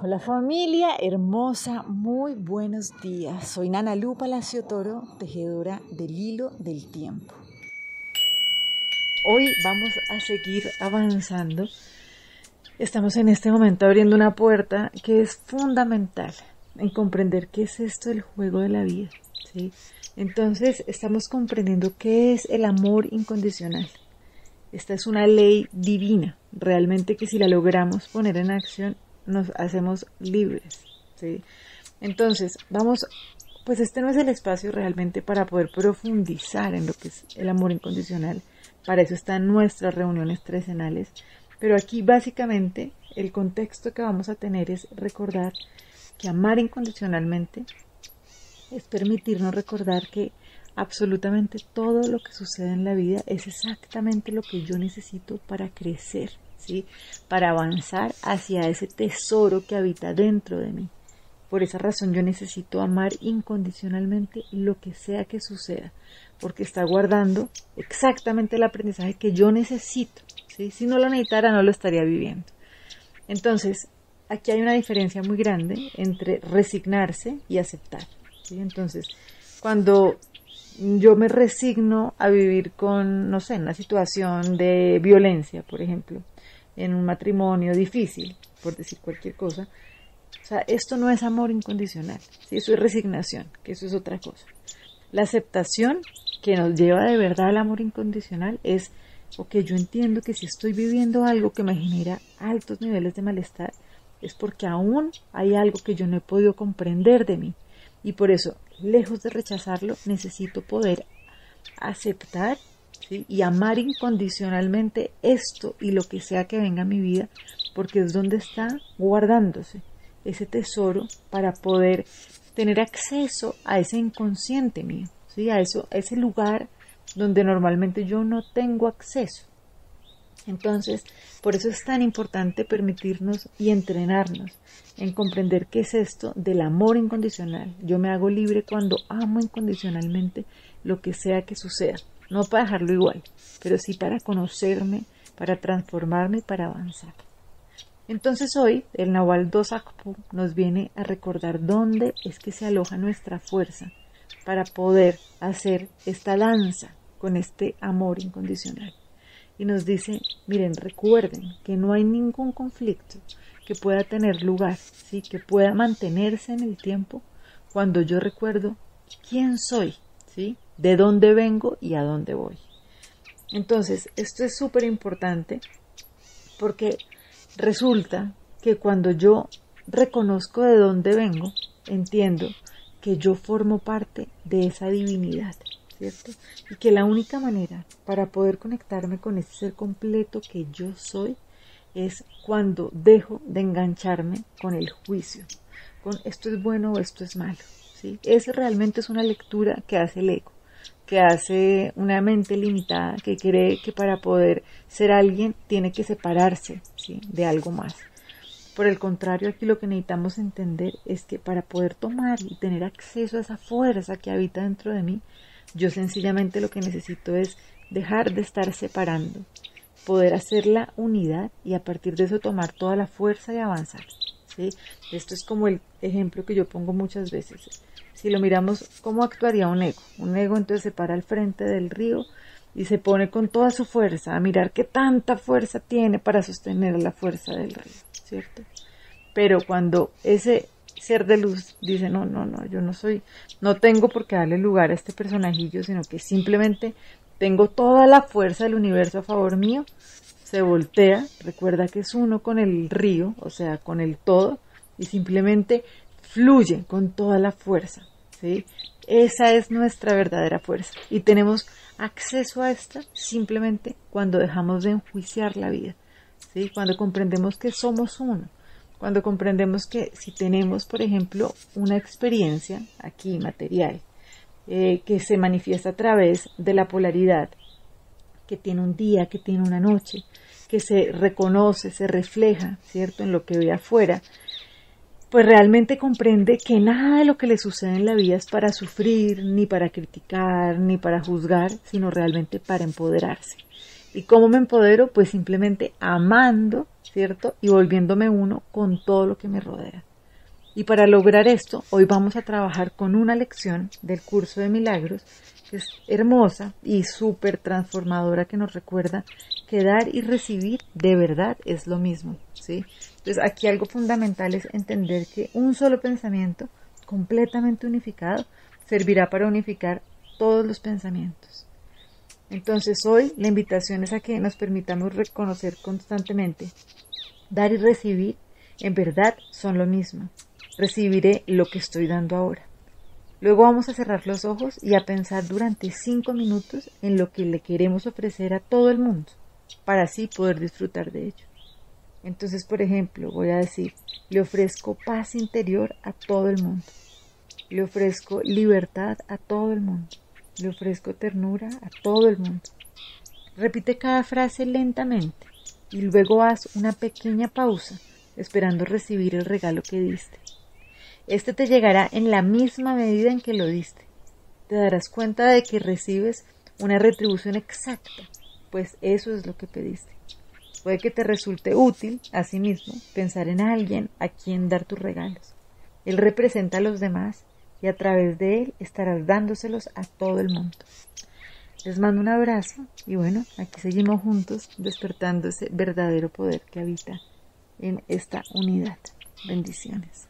Hola familia hermosa, muy buenos días. Soy Nana Lu Palacio Toro, tejedora del hilo del tiempo. Hoy vamos a seguir avanzando. Estamos en este momento abriendo una puerta que es fundamental en comprender qué es esto del juego de la vida. ¿sí? Entonces estamos comprendiendo qué es el amor incondicional. Esta es una ley divina, realmente que si la logramos poner en acción nos hacemos libres. ¿sí? Entonces, vamos, pues este no es el espacio realmente para poder profundizar en lo que es el amor incondicional. Para eso están nuestras reuniones trecenales. Pero aquí básicamente el contexto que vamos a tener es recordar que amar incondicionalmente es permitirnos recordar que absolutamente todo lo que sucede en la vida es exactamente lo que yo necesito para crecer para avanzar hacia ese tesoro que habita dentro de mí. Por esa razón yo necesito amar incondicionalmente lo que sea que suceda, porque está guardando exactamente el aprendizaje que yo necesito. Si no lo necesitara, no lo estaría viviendo. Entonces, aquí hay una diferencia muy grande entre resignarse y aceptar. Entonces, cuando yo me resigno a vivir con, no sé, una situación de violencia, por ejemplo, en un matrimonio difícil, por decir cualquier cosa. O sea, esto no es amor incondicional, ¿sí? eso es resignación, que eso es otra cosa. La aceptación que nos lleva de verdad al amor incondicional es, ok, yo entiendo que si estoy viviendo algo que me genera altos niveles de malestar, es porque aún hay algo que yo no he podido comprender de mí. Y por eso, lejos de rechazarlo, necesito poder aceptar y amar incondicionalmente esto y lo que sea que venga a mi vida, porque es donde está guardándose ese tesoro para poder tener acceso a ese inconsciente mío, ¿sí? a, eso, a ese lugar donde normalmente yo no tengo acceso. Entonces, por eso es tan importante permitirnos y entrenarnos en comprender qué es esto del amor incondicional. Yo me hago libre cuando amo incondicionalmente lo que sea que suceda no para dejarlo igual, pero sí para conocerme, para transformarme para avanzar. Entonces hoy el Nahual Dosakpo nos viene a recordar dónde es que se aloja nuestra fuerza para poder hacer esta danza con este amor incondicional. Y nos dice, miren, recuerden que no hay ningún conflicto que pueda tener lugar, ¿sí? que pueda mantenerse en el tiempo cuando yo recuerdo quién soy, ¿sí? De dónde vengo y a dónde voy. Entonces, esto es súper importante porque resulta que cuando yo reconozco de dónde vengo, entiendo que yo formo parte de esa divinidad, ¿cierto? Y que la única manera para poder conectarme con ese ser completo que yo soy es cuando dejo de engancharme con el juicio, con esto es bueno o esto es malo, ¿sí? Esa realmente es una lectura que hace el ego que hace una mente limitada que cree que para poder ser alguien tiene que separarse de algo más. Por el contrario, aquí lo que necesitamos entender es que para poder tomar y tener acceso a esa fuerza que habita dentro de mí, yo sencillamente lo que necesito es dejar de estar separando, poder hacer la unidad y a partir de eso tomar toda la fuerza y avanzar. ¿sí? Esto es como el ejemplo que yo pongo muchas veces si lo miramos, ¿cómo actuaría un ego? Un ego entonces se para al frente del río y se pone con toda su fuerza a mirar qué tanta fuerza tiene para sostener la fuerza del río, ¿cierto? Pero cuando ese ser de luz dice, no, no, no, yo no soy, no tengo por qué darle lugar a este personajillo, sino que simplemente tengo toda la fuerza del universo a favor mío, se voltea, recuerda que es uno con el río, o sea, con el todo, y simplemente fluye con toda la fuerza. ¿sí? Esa es nuestra verdadera fuerza y tenemos acceso a esta simplemente cuando dejamos de enjuiciar la vida, ¿sí? cuando comprendemos que somos uno, cuando comprendemos que si tenemos, por ejemplo, una experiencia aquí material eh, que se manifiesta a través de la polaridad, que tiene un día, que tiene una noche, que se reconoce, se refleja, ¿cierto?, en lo que ve afuera, pues realmente comprende que nada de lo que le sucede en la vida es para sufrir, ni para criticar, ni para juzgar, sino realmente para empoderarse. ¿Y cómo me empodero? Pues simplemente amando, ¿cierto? Y volviéndome uno con todo lo que me rodea. Y para lograr esto, hoy vamos a trabajar con una lección del curso de milagros que es hermosa y súper transformadora que nos recuerda que dar y recibir de verdad es lo mismo, Entonces aquí algo fundamental es entender que un solo pensamiento completamente unificado servirá para unificar todos los pensamientos. Entonces hoy la invitación es a que nos permitamos reconocer constantemente, dar y recibir en verdad son lo mismo. Recibiré lo que estoy dando ahora. Luego vamos a cerrar los ojos y a pensar durante cinco minutos en lo que le queremos ofrecer a todo el mundo, para así poder disfrutar de ello. Entonces, por ejemplo, voy a decir, le ofrezco paz interior a todo el mundo. Le ofrezco libertad a todo el mundo. Le ofrezco ternura a todo el mundo. Repite cada frase lentamente y luego haz una pequeña pausa esperando recibir el regalo que diste. Este te llegará en la misma medida en que lo diste. Te darás cuenta de que recibes una retribución exacta, pues eso es lo que pediste. Puede que te resulte útil, asimismo, pensar en alguien a quien dar tus regalos. Él representa a los demás y a través de él estarás dándoselos a todo el mundo. Les mando un abrazo y bueno, aquí seguimos juntos despertando ese verdadero poder que habita en esta unidad. Bendiciones.